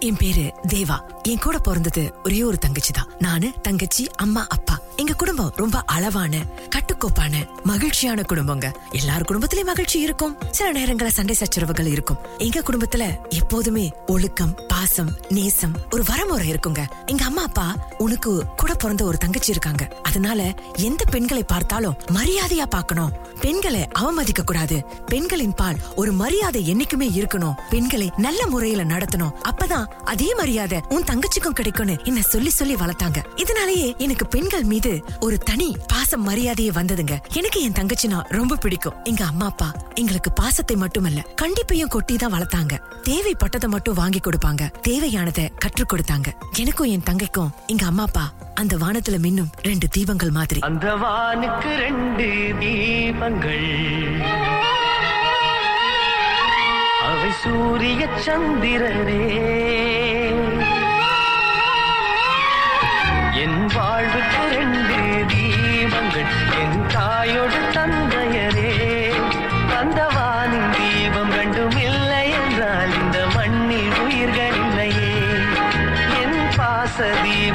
என் பேரு தேவா. என் கூட பிறந்தது ஒரே ஒரு தங்கச்சி தான். நானு தங்கச்சி அம்மா அப்பா. எங்க குடும்பம் ரொம்ப அளவான கட்டுக்கோப்பான மகிழ்ச்சியான குடும்பங்க. எல்லார் குடும்பத்திலயும் மகிழ்ச்சி இருக்கும். சில நேரங்கள சண்டை சச்சரவுகள் இருக்கும். எங்க குடும்பத்துல எப்போதுமே ஒழுக்கம் பாசம் நேசம் ஒரு வரமுறை இருக்குங்க. எங்க அம்மா அப்பா உனக்கு கூட பிறந்த ஒரு தங்கச்சி இருக்காங்க. அதனால எந்த பெண்களை பார்த்தாலும் மரியாதையா பார்க்கணும். பெண்களை அவமதிக்க கூடாது. பெண்களின் பால் ஒரு மரியாதை என்னைக்குமே இருக்கணும். பெண்களை நல்ல முறையில நடத்தணும். அப்பதான் அதே மரியாதை உன் தங்கச்சிக்கும் கிடைக்கும்னு என்ன சொல்லி சொல்லி வளர்த்தாங்க. இதனாலேயே எனக்கு பெண்கள் மீது ஒரு தனி பாசம் மரியாதையே வந்ததுங்க. எனக்கு என் தங்கச்சினா ரொம்ப பிடிக்கும். எங்க அம்மா அப்பா எங்களுக்கு பாசத்தை மட்டுமல்ல கண்டிப்பையும் கொட்டி தான் வளர்த்தாங்க. தேவைப்பட்டதை மட்டும் வாங்கி கொடுப்பாங்க. தேவையானதை கற்றுக் கொடுத்தாங்க. எனக்கும் என் தங்கைக்கும் எங்க அம்மா அப்பா அந்த வானத்துல மின்னும் ரெண்டு தீபங்கள் மாதிரி. அந்த வானுக்கு ரெண்டு தீபங்கள். சூரிய சந்திரரே என் வாழ்வுக்கு ரெண்டு தீபங்கள் என் தாயோடு தந்தையரே. தந்தவானின் தீபம் ரெண்டும் இல்லை என்றால் இந்த மண்ணில் உயிர்கள் இல்லையே. என் பாச தீபம்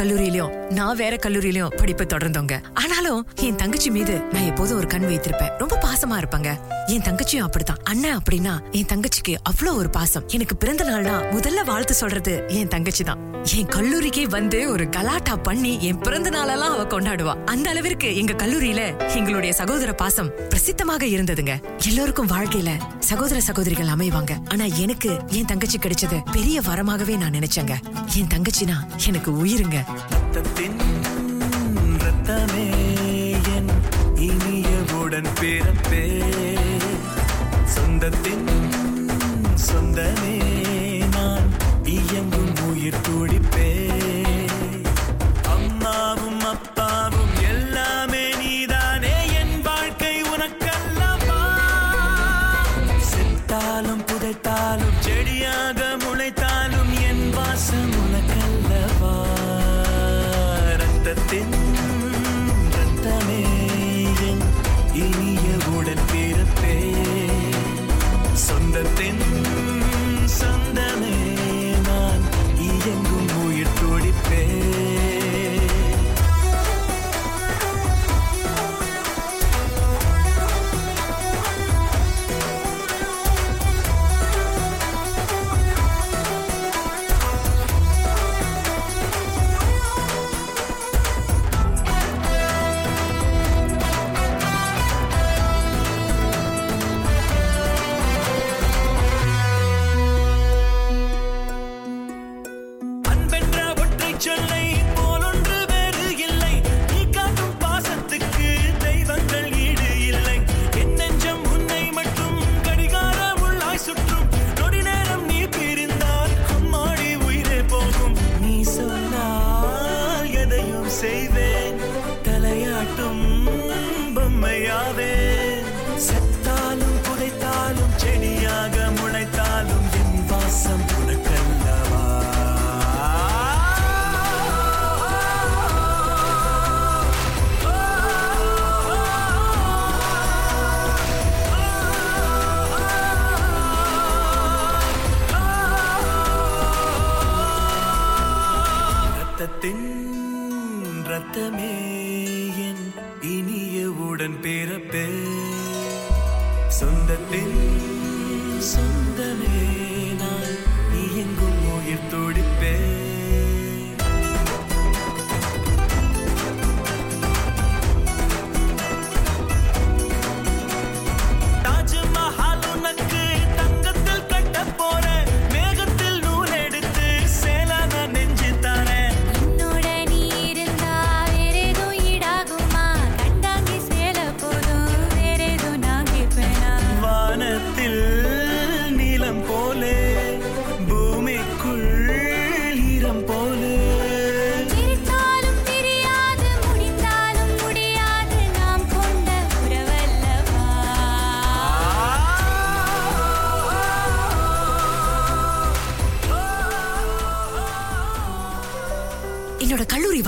கல்லூரியிலயும் நான் வேற கல்லூரியிலயும் படிப்பை தொடர்ந்தோங்க ஆனாலும் என் தங்கச்சி மீது நான் எப்போதும் ஒரு கண் வைத்திருப்பேன். ரொம்ப பாசமா இருப்பாங்க. என் தங்கச்சியும் அப்படித்தான். அண்ணன் அப்படின்னா என் தங்கச்சிக்கு அவ்வளவு ஒரு பாசம். எனக்கு பிறந்த நாள்னா முதல்ல வாழ்த்து சொல்றது என் தங்கச்சி தான் என் கல்லூரிக்கே வந்து ஒரு கலாட்டா பண்ணி என் பிறந்த நாளெல்லாம் அவ கொண்டாடுவா. அந்த அளவிற்கு எங்க கல்லூரியில எங்களுடைய சகோதர பாசம் பிரசித்தமாக இருந்ததுங்க. எல்லோருக்கும் வாழ்க்கையில சகோதர சகோதரிகள் அமைவாங்க. ஆனா எனக்கு என் தங்கச்சி கிடைச்சது பெரிய வரமாகவே நான் நினைச்சேங்க. என் தங்கச்சினா எனக்கு உயிருங்க. ரத்தத்தின் ரத்தமே என் இனிய பிறப்பே. சொந்தத்தின் சொந்தமே நான் இயங்கும் உயிர் துடிப்பே. இனிய உடன் பிறப்பே சொந்தத்தின் சொந்தமே நான் இயங்கும்.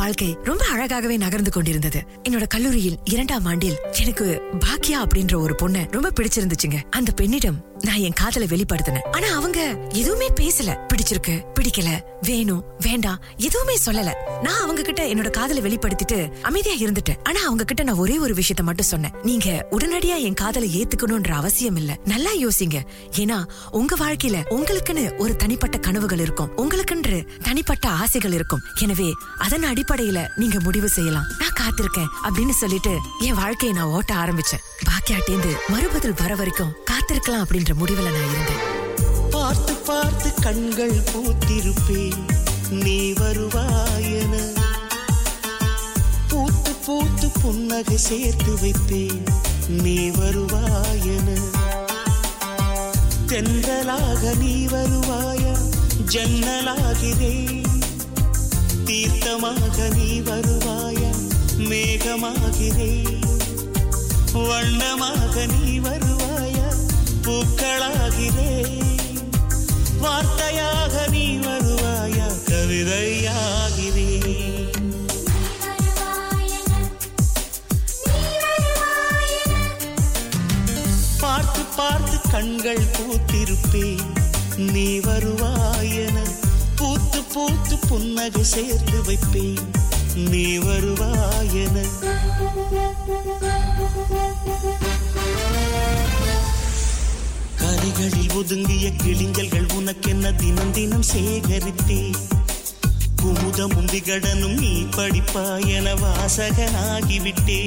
வாழ்க்கை ரொம்ப அழகாகவே நகர்ந்து கொண்டிருந்தது. என்னோட கல்லூரியில் இரண்டாம் ஆண்டில் எனக்கு பாக்கியா அப்படின்ற ஒரு பொண்ணு ரொம்ப பிடிச்சிருந்துச்சுங்க. அந்த பெண்ணிடம் நான் என் காதலை வெளிப்படுத்தினேன். ஆனா அவங்க எதுவுமே பேசல. பிடிச்சிருக்கு பிடிக்கல வேணும் வேண்டாம் எதுவுமே சொல்லல. நான் அவங்க கிட்ட என்னோட காதலை வெளிப்படுத்திட்டு அமைதியா இருந்துட்டேன். ஆனா அவங்க கிட்ட நான் ஒரே ஒரு விஷயத்த மட்டும் சொன்னேன். நீங்க உடனடியா என் காதலை ஏத்துக்கணும்ன்ற அவசியம் இல்ல. நல்லா யோசிங்க. ஏன்னா உங்க வாழ்க்கையில உங்களுக்குன்னு ஒரு தனிப்பட்ட கனவுகள் இருக்கும். உங்களுக்குன்று தனிப்பட்ட ஆசைகள் இருக்கும். எனவே அதன் அடிப்படையில நீங்க முடிவு செய்யலாம். நான் காத்திருக்கேன் அப்படின்னு சொல்லிட்டு என் வாழ்க்கையை நான் ஓட்ட ஆரம்பிச்சேன். பாக்கியாட்டேந்து மறுபதில் வர வரைக்கும் காத்திருக்கலாம் அப்படின்னு என்ற முடிவில் நான் இருந்தேன். பார்த்து பார்த்து கண்கள் பூத்திருப்பேன். நீ வருவாயன. பூத்து பூத்து புன்னகை சேர்த்து வைப்பேன். நீ வருவாயன. தென்றலாக நீ வருவாயா? ஜன்னலாகிறேன் தீர்த்தமாக நீ வருவாயா? மேகமாகிறேன் வண்ணமாக நீ வரு பூக்களாகிறேன் வார்த்தையாக நீ வருவாயா கவிதையாகிறேன் பார்த்து பார்த்து கண்கள் பூத்திருப்பேன். நீ வருவாயன பூத்து பூத்து புன்னகை சேர்த்து வைப்பேன். நீ வருவாயன. கரைகளில் ஒதுங்கிய கிளிஞ்சல்கள் உனக்கென்ன தினம் தினம் சேகரித்தே. குமுதமும் விகடனும் நீ படிப்பாய் என வாசகனாகிவிட்டே.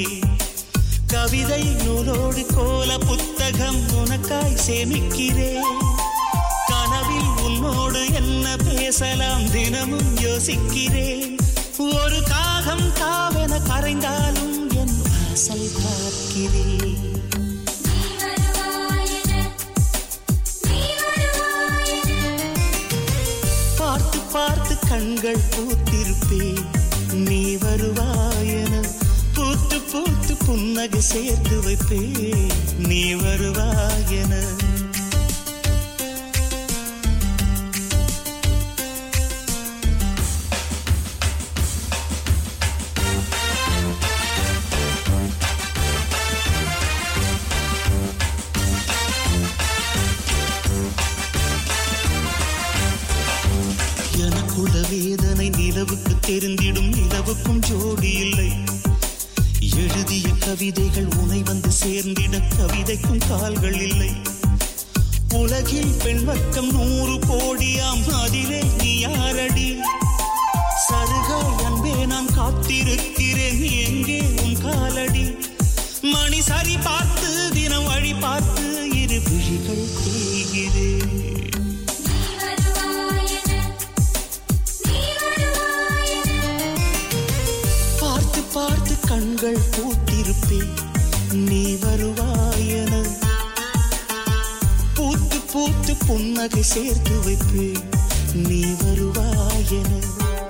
கவிதை நூலோடு கோல புத்தகம் உனக்காய் சேமிக்கிறேன் கனவில் உன்னோடு என்ன பேசலாம் தினமும் யோசிக்கிறேன் ஒரு காகம் காவென கரைந்தாலும் என் வாசல் பார்க்கிறேன் பார்த்து கண்கள் பூத்திருப்பேன் நீ வருவாயன பூத்து பூத்து புன்னகை சேர்த்து வைப்பேன் நீ வருவாயன கவிதைக்கும் கால்கள் இல்லை. உலகில் பெண் வக்கம் நூறு கோடியாம் அதிலே நீ யாரடி? சருகாய் அன்பே நான் காத்திருக்கிறேன் எங்கே உன் காலடி? மணி சரி பார்த்து தினம் வழி பார்த்து இரு விழிகள் கொள்கிறேன் பார்த்து பார்த்து கண்கள் பூத்திருப்பேன். நீ வருவாயன. பூத்து பூத்து புன்னகை சேர்த்து வைப்பேன் நீ வருவாயன.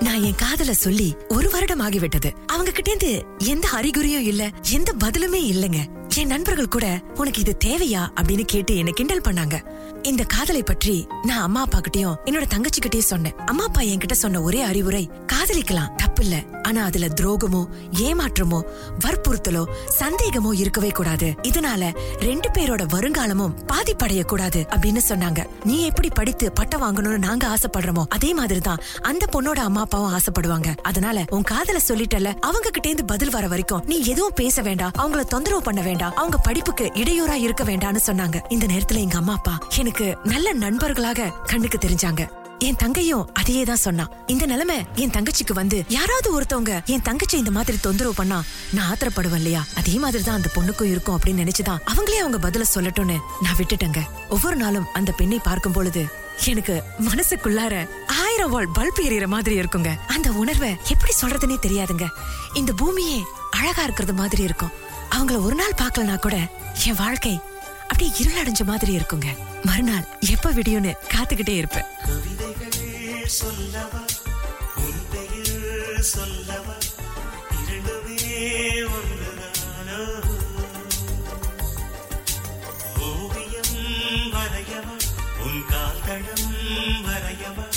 நான் நான் என் காதல சொல்லி ஒரு வருடம் ஆகிவிட்டது. அவங்க கிட்ட இருந்து எந்த அறிகுறியும் இல்ல எந்த பதிலுமே இல்லைங்க. என் நண்பர்கள் கூட உனக்கு இது தேவையா? அப்படின்னு கேட்டு என்ன கிண்டல் பண்ணாங்க. இந்த காதலை பற்றி நான் அம்மா அப்பா கிட்டயும் என்னோட தங்கச்சி கிட்டயும் சொன்னேன். அம்மா அப்பா என்கிட்ட சொன்ன ஒரே அறிவுரை காதலிக்கலாம் தப்பில்ல. ஆனா அதுல துரோகமோ ஏமாற்றமோ வற்புறுத்தலோ சந்தேகமோ இருக்கவே கூடாது. இதனால ரெண்டு பேரோட வருங்காலமும் பாதிப்படைய கூடாது அப்படின்னு சொன்னாங்க. நீ எப்படி படித்து பட்டம் வாங்கணும்னு நாங்க ஆசைப்படுறோமோ அதே மாதிரிதான் அந்த பொண்ணோட அம்மா அப்பாவும் ஆசைப்படுவாங்க. அதனால உன் காதல சொல்லிட்டல அவங்க கிட்ட இருந்து பதில் வர வரைக்கும் நீ எதுவும் பேச வேண்டாம் அவங்கள தொந்தரவு பண்ண வேண்டாம் அவங்க படிப்புக்கு இடையூறா இருக்க வேண்டாம்னு சொன்னாங்க. இந்த நேரத்துல எங்க அம்மா அப்பா எனக்கு நல்ல நண்பர்களாக கண்ணுக்கு தெரிஞ்சாங்க. என் தங்கையும் அதையே தான் சொன்னா. இந்த நிலைமை என் தங்கச்சிக்கு வந்து யாராவது ஒருத்தவங்க என் தங்கச்சி இந்த மாதிரி தொந்தரவு பண்ணா நான் ஆத்திரப்படுவேன் இல்லையா? அதே மாதிரி தான் அந்த பொண்ணுக்கும் இருக்கும் அப்படின்னு நினைச்சுதான் அவங்களே அவங்க பதில சொல்லட்டும்னு நான் விட்டுட்டேங்க. ஒவ்வொரு நாளும் அந்த பெண்ணை பார்க்கும் பொழுது எனக்கு மனசுக்குள்ளார ஆயிரம் வால் பல்ப் எரியற மாதிரி இருக்குங்க. அந்த உணர்வை எப்படி சொல்றதுன்னே தெரியாதுங்க. இந்த பூமியே அழகா இருக்கிறது மாதிரி இருக்கும். அவங்கள ஒரு நாள் பார்க்கலனா கூட என் வாழ்க்கை அப்படியே இருளடைஞ்ச மாதிரி இருக்குங்க. மறுநாள் எப்ப விடியும்னு காத்துக்கிட்டே இருப்பேன். சொல்லவா உன் பெயர் சொல்லவா இரண்டுமே ஒன்றுதானோ ஓவியம் வரையவா? உன் கால் தடம் வரையவா?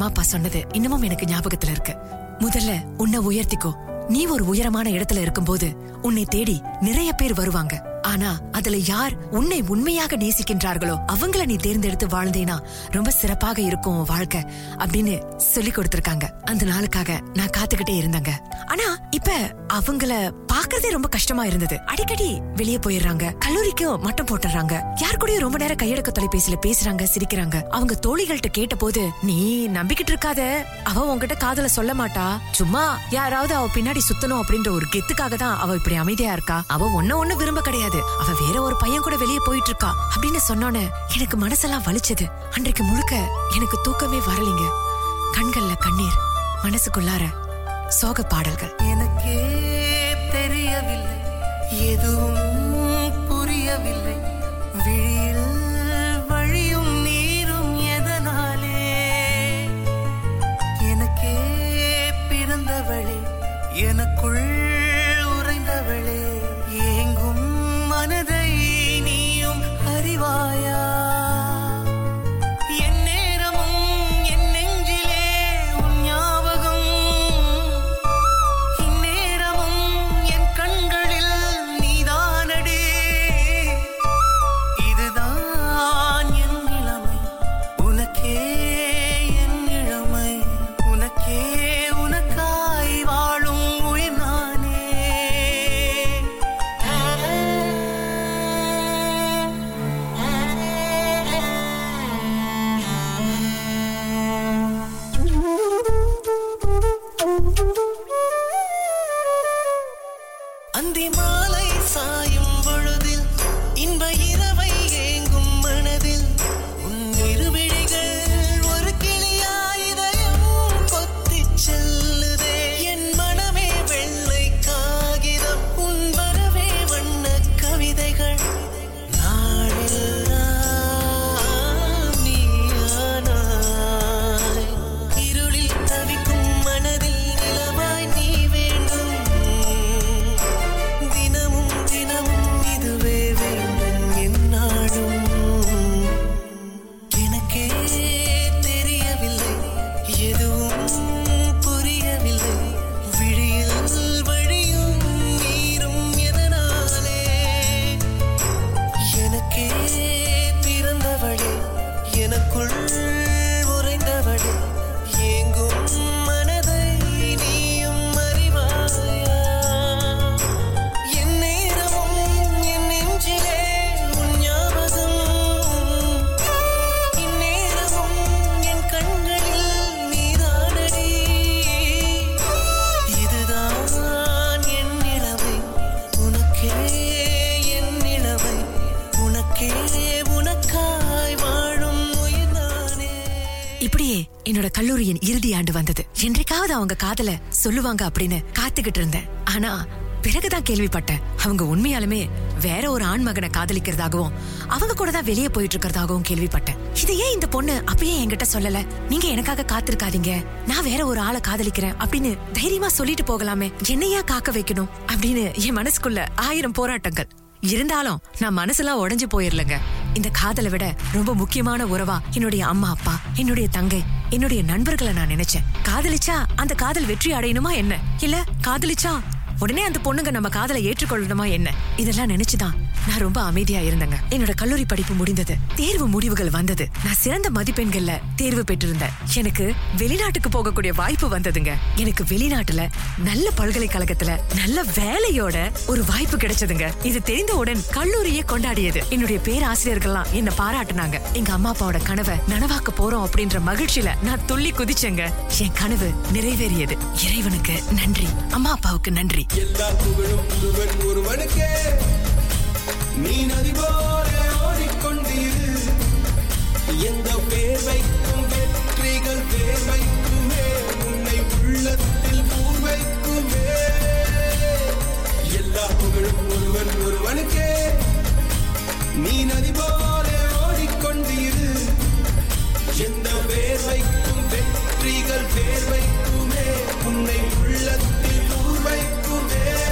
அம்மா அப்பா சொன்னது இன்னமும் எனக்கு ஞாபகத்துல இருக்கு. முதல்ல உன்னை உயர்த்திக்கோ. நீ ஒரு உயரமான இடத்துல இருக்கும்போது உன்னை தேடி நிறைய பேர் வருவாங்க. ஆனா அதுல யார் உன்னை உண்மையாக நேசிக்கின்றார்களோ அவங்கள நீ தேர்ந்தெடுத்து வாழ்ந்தேனா ரொம்ப சிறப்பாக இருக்கும் வாழ்க்கை அப்படின்னு சொல்லி கொடுத்திருக்காங்க. அந்த நாளுக்காக நான் காத்துக்கிட்டே இருந்தேங்க. ஆனா இப்ப அவங்கள பாக்குறதே ரொம்ப கஷ்டமா இருந்தது. அடிக்கடி வெளியே போயிடுறாங்க. கல்லூரிக்கும் மட்டம் போட்டுறாங்க. யார் கூடயும் ரொம்ப நேரம் கையெடுக்க தொலைபேசியில பேசுறாங்க சிரிக்கிறாங்க. அவங்க தோழிகள்கிட்ட கேட்ட போது நீ நம்பிக்கிட்டு இருக்காத. அவ உன்கிட்ட காதல சொல்ல மாட்டா. சும்மா யாராவது அவ பின்னாடி சுத்தணும் அப்படின்ற ஒரு கெத்துக்காக தான் அவ இப்படி அமைதியா இருக்கா? அவ ஒன்ன ஒண்ணு விரும்ப கிடையாது. அவ வேற ஒரு பையன் கூட வெளியே போயிட்டு இருக்கா அப்படின்னு சொன்னோன்னு எனக்கு மனசெல்லாம் வலிச்சது. அன்றைக்கு முழுக்க எனக்கு தூக்கமே வரலைங்க. கண்கள்ல கண்ணீர் மனசுக்குள்ளார சோக பாடல்கள் எனக்கே தெரியவில்லை எதுவும் புரியவில்லை. விழியில் வழியும் நீரும் எதனாலே? எனக்கே பிறந்தவளே எனக்குள் கல்லூரியின் இறுதி ஆண்டு வந்தது. என்றைக்காவது அவங்க காதல சொல்லுவாங்க அப்படின்னு காத்துக்கிட்டு இருந்தேன். ஆனா பிறகுதான் கேள்விப்பட்டேன். அவங்க உண்மையாலுமே வேற ஒரு ஆண் மகனை காதலிக்கிறதாகவும் அவங்க கூட தான் வெளியே போயிட்டு இருக்கிறதாகவும் கேள்விப்பட்டேன். இது ஏன் இந்த பொண்ணு அப்பயே என்கிட்ட சொல்லல? நீங்க எனக்காக காத்திருக்காதீங்க. நான் வேற ஒரு ஆளை காதலிக்கிறேன் அப்படின்னு தைரியமா சொல்லிட்டு போகலாமே. என்னையா காக்க வைக்கணும் அப்படின்னு என் மனசுக்குள்ள ஆயிரம் போராட்டங்கள். இருந்தாலும் நான் மனசுலாம் உடைஞ்சு போயிரலங்க. இந்த காதலை விட ரொம்ப முக்கியமான உறவா என்னுடைய அம்மா அப்பா என்னுடைய தங்கை என்னுடைய நண்பர்களை நான் நினைச்சேன். காதலிச்சா அந்த காதல் வெற்றி அடையணுமா என்ன? இல்ல காதலிச்சா உடனே அந்த பொண்ணுங்க நம்ம காதலை ஏற்றுக்கொள்ளணுமா என்ன? இதெல்லாம் நினைச்சுதான் நான் ரொம்ப அமைதியா இருந்தேங்க. என்னோட கல்லூரி படிப்பு முடிந்தது. தேர்வு முடிவுகள் வந்தது. நான் சிறந்த மதிப்பெண்கள்ல தேர்வு பெற்றிருந்தேன். எனக்கு வெளிநாட்டுக்கு போகக்கூடிய வாய்ப்பு வந்ததுங்க. எனக்கு வெளிநாட்டுல நல்ல பல்கலைக்கழகத்துல நல்ல வேலையோட ஒரு வாய்ப்பு கிடைச்சதுங்க. இது தெரிந்தவுடன் கல்லூரியே கொண்டாடியது. என்னுடைய பேராசிரியர்கள்லாம் என்ன பாராட்டுனாங்க. எங்க அம்மா அப்பாவோட கனவை நனவாக்க போறோம் அப்படின்ற மகிழ்ச்சியில நான் துள்ளி குதிச்சேங்க. என் கனவு நிறைவேறியது. இறைவனுக்கு நன்றி. அம்மா அப்பாவுக்கு நன்றி. எல்லா புகழும் ஒருவன் ஒருவனுக்கே. நீ நதி போல ஓடிக்கொண்டிரு. எந்த பேர் வைக்கும் வெற்றிகள் பேர் வைக்குமே உன்னை உள்ளத்தில் பூர் வைக்குமே எல்லா புகழும் ஒருவன் ஒருவனுக்கே. நீ நதி போல ஓடிக்கொண்டிரு. எந்த பேர் வைக்கும் வெற்றிகள் பேர் வைக்குமே உன்னை உள்ளத்தில் வைக்குமே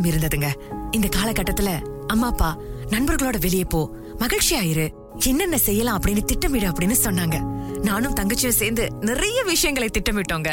காலம் இருந்ததுங்க. இந்த காலகட்டத்துல அம்மா அப்பா நண்பர்களோட வெளியே போ. மகிழ்ச்சியா இரு என்னென்ன செய்யலாம் அப்படின்னு திட்டமிடு அப்படின்னு சொன்னாங்க. நானும் தங்கச்சியும் சேர்ந்து நிறைய விஷயங்களை திட்டமிட்டோங்க.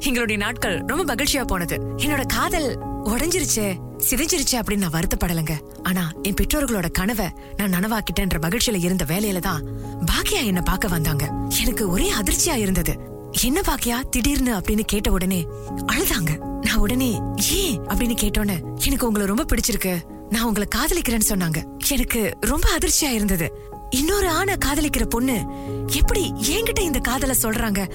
எங்களுடைய நாட்கள் ரொம்ப மகிழ்ச்சியா போனது. என்னோட காதல் உடைஞ்சிருச்சே சிதைஞ்சிருச்சே அப்படின்னு நான் வருத்தப்படலைங்க. ஆனா என் பெற்றோர்களோட கனவை நான் நனவாக்கிட்டேன்ற மகிழ்ச்சியில இருந்த வேலையில தான் பாக்கியா என்ன பார்க்க வந்தாங்க. எனக்கு ஒரே அதிர்ச்சியா இருந்தது. என்ன பாக்கியா? திடீர்னு அப்படின்னு கேட்ட உடனே அழுதாங்க. நான் உடனே ஏன்? அப்படின்னு கேட்டோன்னே எனக்கு உங்களை ரொம்ப பிடிச்சிருக்கு. நான் உங்களை காதலிக்கிறேன்னு சொன்னாங்க. எனக்கு ரொம்ப அதிர்ச்சியா இருந்தது. இன்னொரு ஆணை காதலிக்கிற பொண்ணு எப்படி என்கிட்ட இந்த காதல சொல்றாங்க?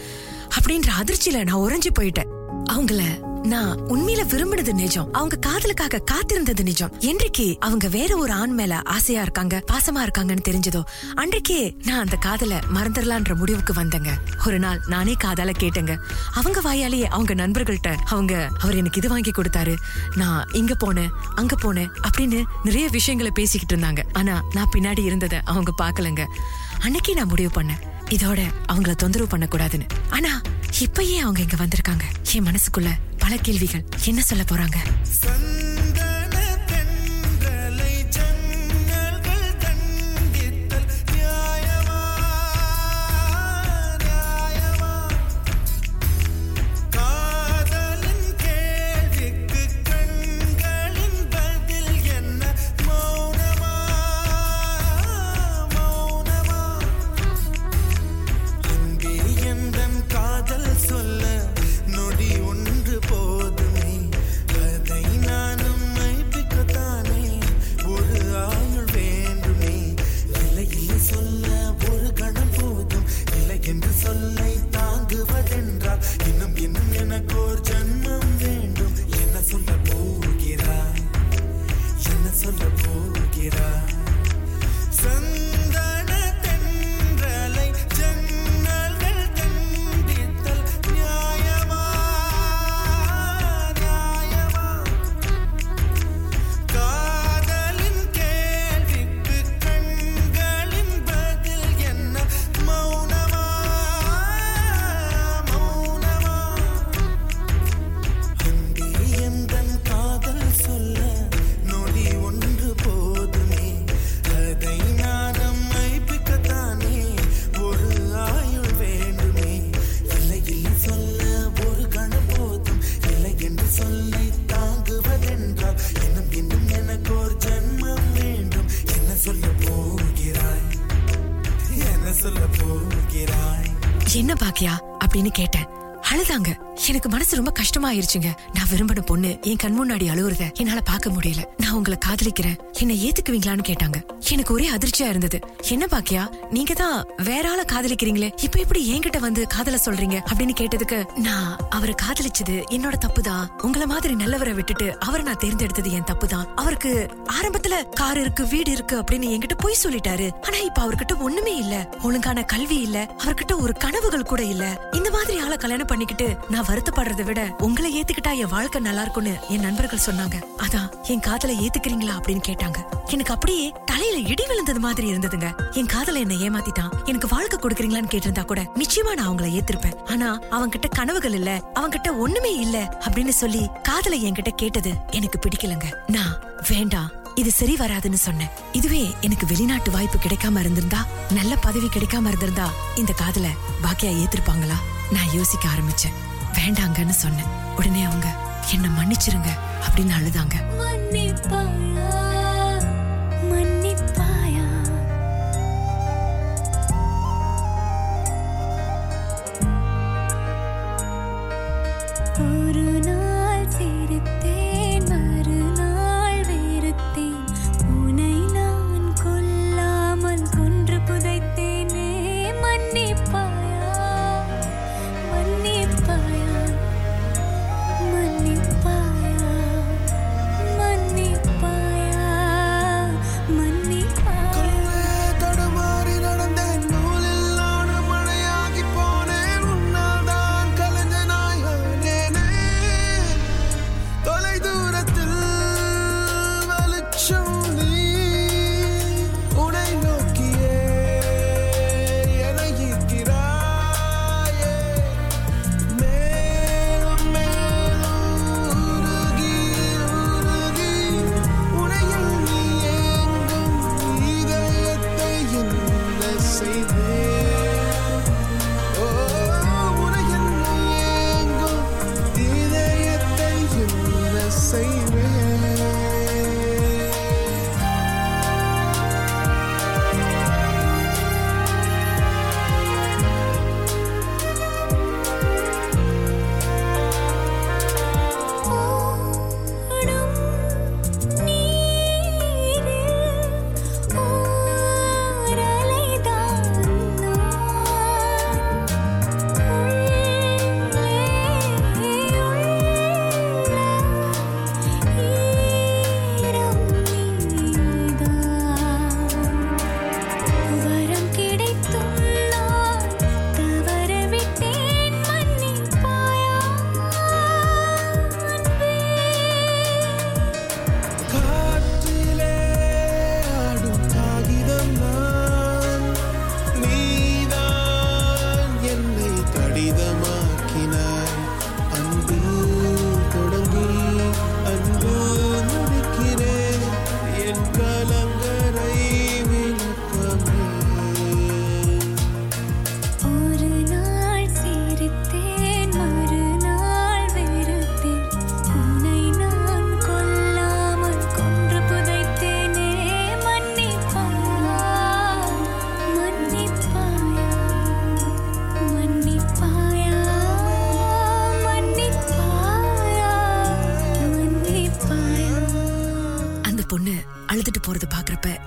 அப்படின்ற அதிர்ச்சியில நான் உறைஞ்சு போயிட்டேன். அவங்கள நான் உண்மையில விரும்பினது நிஜம். அவங்க காதலுக்காக காத்திருந்தது நிஜம். என்றைக்கு அவங்க வேற ஒரு ஆண் மேல ஆசையா இருக்காங்க பாசமா இருக்காங்கன்னு தெரிஞ்சதோ அன்றைக்கே நான் அந்த காதல மறந்துடலான்ற முடிவுக்கு வந்தேங்க. ஒரு நாள் நானே காதால கேட்டேங்க. அவங்க வாயாலேயே அவங்க நண்பர்கள்ட்ட அவங்க அவர் எனக்கு இது வாங்கி கொடுத்தாரு. நான் இங்க போனேன் அங்க போனேன் அப்படின்னு நிறைய விஷயங்களை பேசிக்கிட்டு இருந்தாங்க. ஆனா நான் பின்னாடி இருந்ததை அவங்க பாக்கலங்க அன்னைக்கே நான் முடிவு பண்ணேன். இதோட அவங்கள தொந்தரவு பண்ணக்கூடாதுன்னு. ஆனா இப்பயே அவங்க இங்க வந்திருக்காங்க. என் மனசுக்குள்ள பல கேள்விகள். என்ன சொல்ல போறாங்க? கஷ்டமா ஆயிருச்சுங்க நான் விரும்பின பொண்ணு என் கண் முன்னாடி அழுவுறத என்னால பாக்க முடியல. நான் உங்களை காதலிக்கிறேன் என்ன ஏத்துக்குவீங்களான்னு கேட்டாங்க. எனக்கு ஒரே அதிர்ச்சியா இருந்தது. என்ன பாக்கியா நீங்க தான் வேற ஆள காதலிக்கிறீங்களே. இப்ப எப்படி என்கிட்ட வந்து காதல சொல்றீங்க? அப்படின்னு கேட்டதுக்கு நான் அவரை காதலிச்சது என்னோட தப்புதான் உங்களை மாதிரி நல்லவரை விட்டுட்டு அவரை நான் தேர்ந்தெடுத்தது என் தப்புதான் அவருக்கு ஆரம்பத்துல கார் இருக்கு வீடு இருக்கு அப்படின்னு என்கிட்ட போய் சொல்லிட்டாரு. ஆனா இப்ப அவர்கிட்ட ஒண்ணுமே இல்ல. ஒழுங்கான கல்வி இல்ல. அவர்கிட்ட ஒரு கனவுகள் கூட இல்ல. இந்த மாதிரி ஆளை கல்யாணம் பண்ணிக்கிட்டு நான் வருத்தப்படுறதை விட உங்களை ஏத்துக்கிட்டா என் வாழ்க்கை நல்லா இருக்கும்னு என் நண்பர்கள் சொன்னாங்க. அதான் என் காதலை ஏத்துக்கிறீங்களா அப்படின்னு கேட்டாங்க. எனக்கு அப்படியே தலையில இடி விழுந்தது மாதிரி இருந்ததுங்க. என் காதல என்ன ஏமாத்திட்டான். எனக்கு வாழ்க்கை கொடுக்குறீங்களான்னு கேட்டிருந்தா கூட நிச்சயமா நான் அவங்கள ஏத்திருப்பேன். ஆனா அவன்கிட்ட கனவுகள் இல்ல. அவன்கிட்ட ஒண்ணுமே இல்ல அப்படின்னு சொல்லி காதலை என்கிட்ட கேட்டது எனக்கு பிடிக்கலங்க. நான் வேண்டாம் இது சரி வராதுன்னு சொன்னேன். இதுவே எனக்கு வெளிநாட்டு வாய்ப்பு கிடைக்காம இருந்திருந்தா நல்ல பதவி கிடைக்காம இருந்திருந்தா இந்த காதல பாக்கியா ஏத்திருப்பாங்களா? நான் யோசிக்க ஆரம்பிச்சேன். வேண்டாங்கன்னு சொன்னேன். உடனே அவங்க என்ன மன்னிச்சிருங்க அப்படின்னு அழுதாங்க.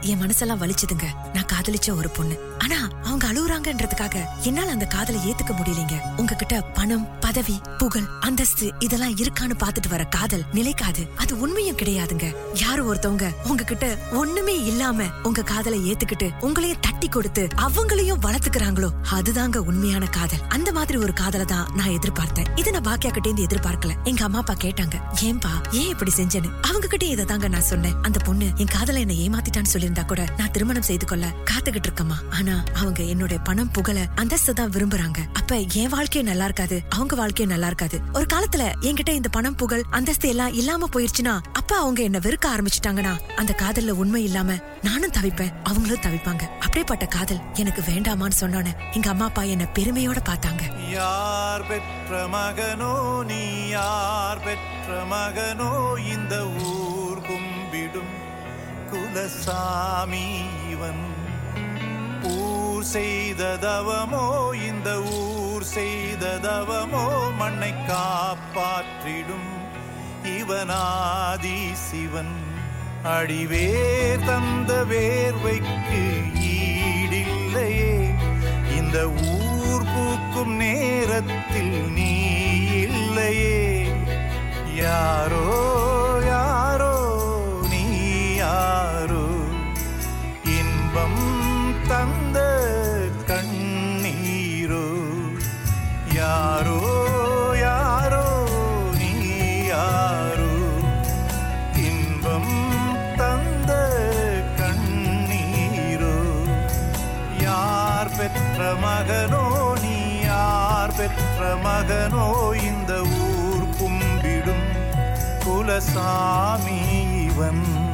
என் மனசெல்லாம் வலிச்சதுங்க. காதலிச்ச ஒரு பொண்ணு. ஆனா அவங்க அழுகுறாங்கன்றதுக்காக என்னால அந்த காதலை ஏத்துக்க முடியலைங்க. உங்ககிட்ட பணம் பதவி புகழ் அந்தஸ்து இதெல்லாம் இருக்கான்னு பாத்துட்டு வர காதல் நிலைக்காது. அது உண்மையும் கிடையாதுங்க. யாரு ஒருத்தவங்க உங்ககிட்ட ஒண்ணுமே இல்லாம உங்க காதலை ஏத்துக்கிட்டு உங்களையும் தட்டி கொடுத்து அவங்களையும் வளர்த்துக்கிறாங்களோ அதுதாங்க உண்மையான காதல். அந்த மாதிரி ஒரு காதலை தான் நான் எதிர்பார்த்தேன். இதை நான் பாக்கியா கிட்டே இருந்து எதிர்பார்க்கல. எங்க அம்மா அப்பா கேட்டாங்க ஏன்பா ஏன் இப்படி செஞ்சேன்னு? அவங்க கிட்டே இதை தாங்க நான் சொன்னேன். அந்த பொண்ணு என் காதல என்ன ஏமாத்திட்டான்னு சொல்லியிருந்தா கூட நான் திருமணம் செய்து கொள்ள காத்துக்கிட்டு இருக்கமா ஆனா அவங்க என்னுடைய பணம் புகழ அந்தஸ்து தான் விரும்புறாங்க. அப்ப என் வாழ்க்கையும் நல்லா இருக்காது அவங்க வாழ்க்கையும் நல்லா இருக்காது. ஒரு காலத்துல என்கிட்ட இந்த பணம் புகழ் அந்தஸ்து எல்லாம் இல்லாம போயிருச்சுன்னா அப்ப அவங்க என்ன வெறுக்க ஆரம்பிச்சுட்டாங்கன்னா அந்த காதல்ல உண்மை இல்லாம நானும் தவிப்பேன் அவங்களும் தவிப்பாங்க. அப்படிப்பட்ட காதல் எனக்கு வேண்டாமான்னு சொன்னோன்னே எங்க அம்மா அப்பா என்ன பெருமையோட பார்த்தாங்க. யார் பெற்ற மகனோ நீ யார் பெற்ற மகனோ இந்த ஊர் கும்பிடும் குலசாமி இவன். ஊர் செய்த தவமோ இந்த ஊர் செய்த தவமோ மண்ணை காப்பாற்றிடும் இவனாதி சிவன். அடிவேர் தந்த வேர்வைக்கு ஈடில்லையே இந்த ஊர் பூக்கும் நேரத்தில் நீ இல்லையே. யாரோ யாரோ பெற்ற மகனோ நீ யார்? பெற்ற மகனோ இந்த ஊர் கும்பிடும் குலசாமி இவன்.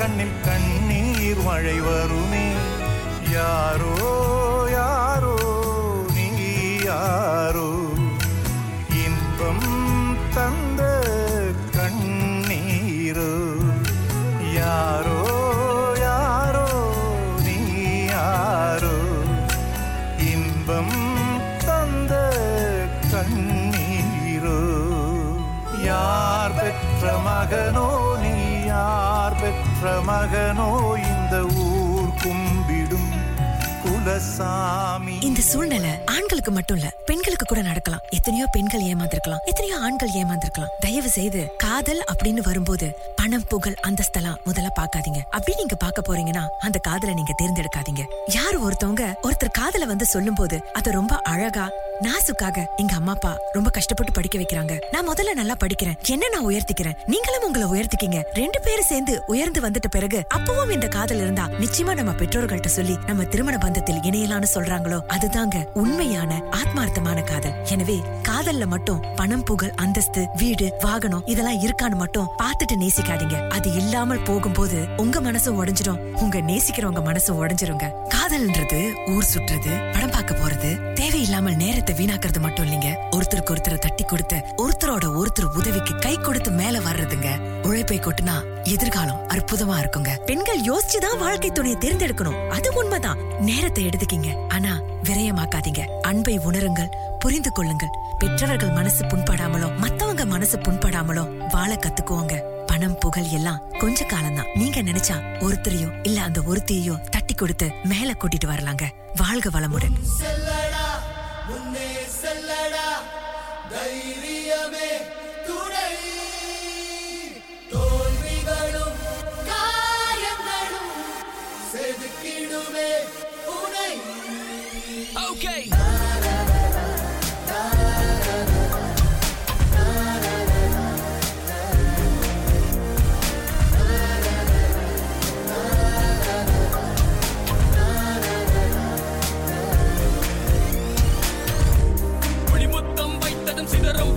கண்ணில் கண்ணீர் மழை வருமே. யாரோ சூழ்நிலை ஆண்களுக்கு மட்டும் இல்ல பெண்களுக்கு கூட நடக்கலாம். எத்தனையோ பெண்கள் ஏமாந்திருக்கலாம். எத்தனையோ ஆண்கள் ஏமாந்திருக்கலாம். தயவு செய்து காதல் அப்படின்னு வரும்போது பணம் புகழ் அந்தஸ்தெல்லாம் முதல்ல பாக்காதீங்க அப்படி நீங்க பாக்க போறீங்கன்னா அந்த காதலை நீங்க தேர்ந்தெடுக்காதீங்க. யார் ஒருத்தவங்க ஒருத்தர் காதல வந்து சொல்லும் போது அதை ரொம்ப அழகா நாசுக்காக எங்க அம்மா அப்பா ரொம்ப கஷ்டப்பட்டு படிக்க வைக்கிறாங்க. நான் முதல்ல நல்லா படிக்கிறேன். என்ன நான் உயர்த்திக்கிறேன்? நீங்களும் உங்களை உயர்த்திக்கீங்க. ரெண்டு பேரும் சேர்ந்து உயர்ந்து வந்துட்ட பிறகு அப்பவும் இந்த காதல் இருந்தா நிச்சயமா நம்ம பெற்றோர்கள்ட்ட சொல்லி நம்ம திருமண பந்தத்தில் இணையலாம்னு சொல்றாங்களோ அதுதாங்க உண்மையான ஆத்மார்த்தமான காதல். எனவே காதல்ல மட்டும் பணம் புகழ் அந்தஸ்து வீடு வாகனம் இதெல்லாம் இருக்கான்னு மட்டும் பார்த்துட்டு நேசிக்காதீங்க. அது இல்லாமல் போகும்போது உங்க மனசும் உடைஞ்சிடும். உங்க நேசிக்கிறவங்க மனசும் உடைஞ்சிருங்க. காதல்ன்றது ஊர் சுற்றுறது படம் பார்க்க போறது தேவையில்லாமல் நேரத்தை வீணாக்குறது மட்டும் இல்லைங்க. ஒருத்தருக்கு ஒருத்தர் தட்டி கொடுத்து ஒருத்தரோட ஒருத்தர் உதவிக்கு கை கொடுத்து மேல வர்றதுங்க. உழைப்பை கொட்டுனா எதிர்காலம் அற்புதமா இருக்குங்க. பெண்கள் யோசிச்சுதான் வாழ்க்கை துணையை தேர்ந்தெடுக்கணும். அது உண்மைதான். நேரத்தை எடுத்துக்கீங்க. ஆனா விரயமாக்காதீங்க. அன்பை உணருங்கள் புரிந்து கொள்ளுங்கள். பெற்றவர்கள் மனசு புண்படாமலோ மத்தவங்க மனசு புண்படாமலோ வாழ கத்துக்குவோங்க பணம் புகழ் எல்லாம் கொஞ்ச காலம்தான். நீங்க நினைச்சா ஒருத்தரையோ இல்ல அந்த ஒருத்தையோ தட்டி கொடுத்து மேல கூட்டிட்டு வரலாங்க. வாழ்க வளமுடன். See the road.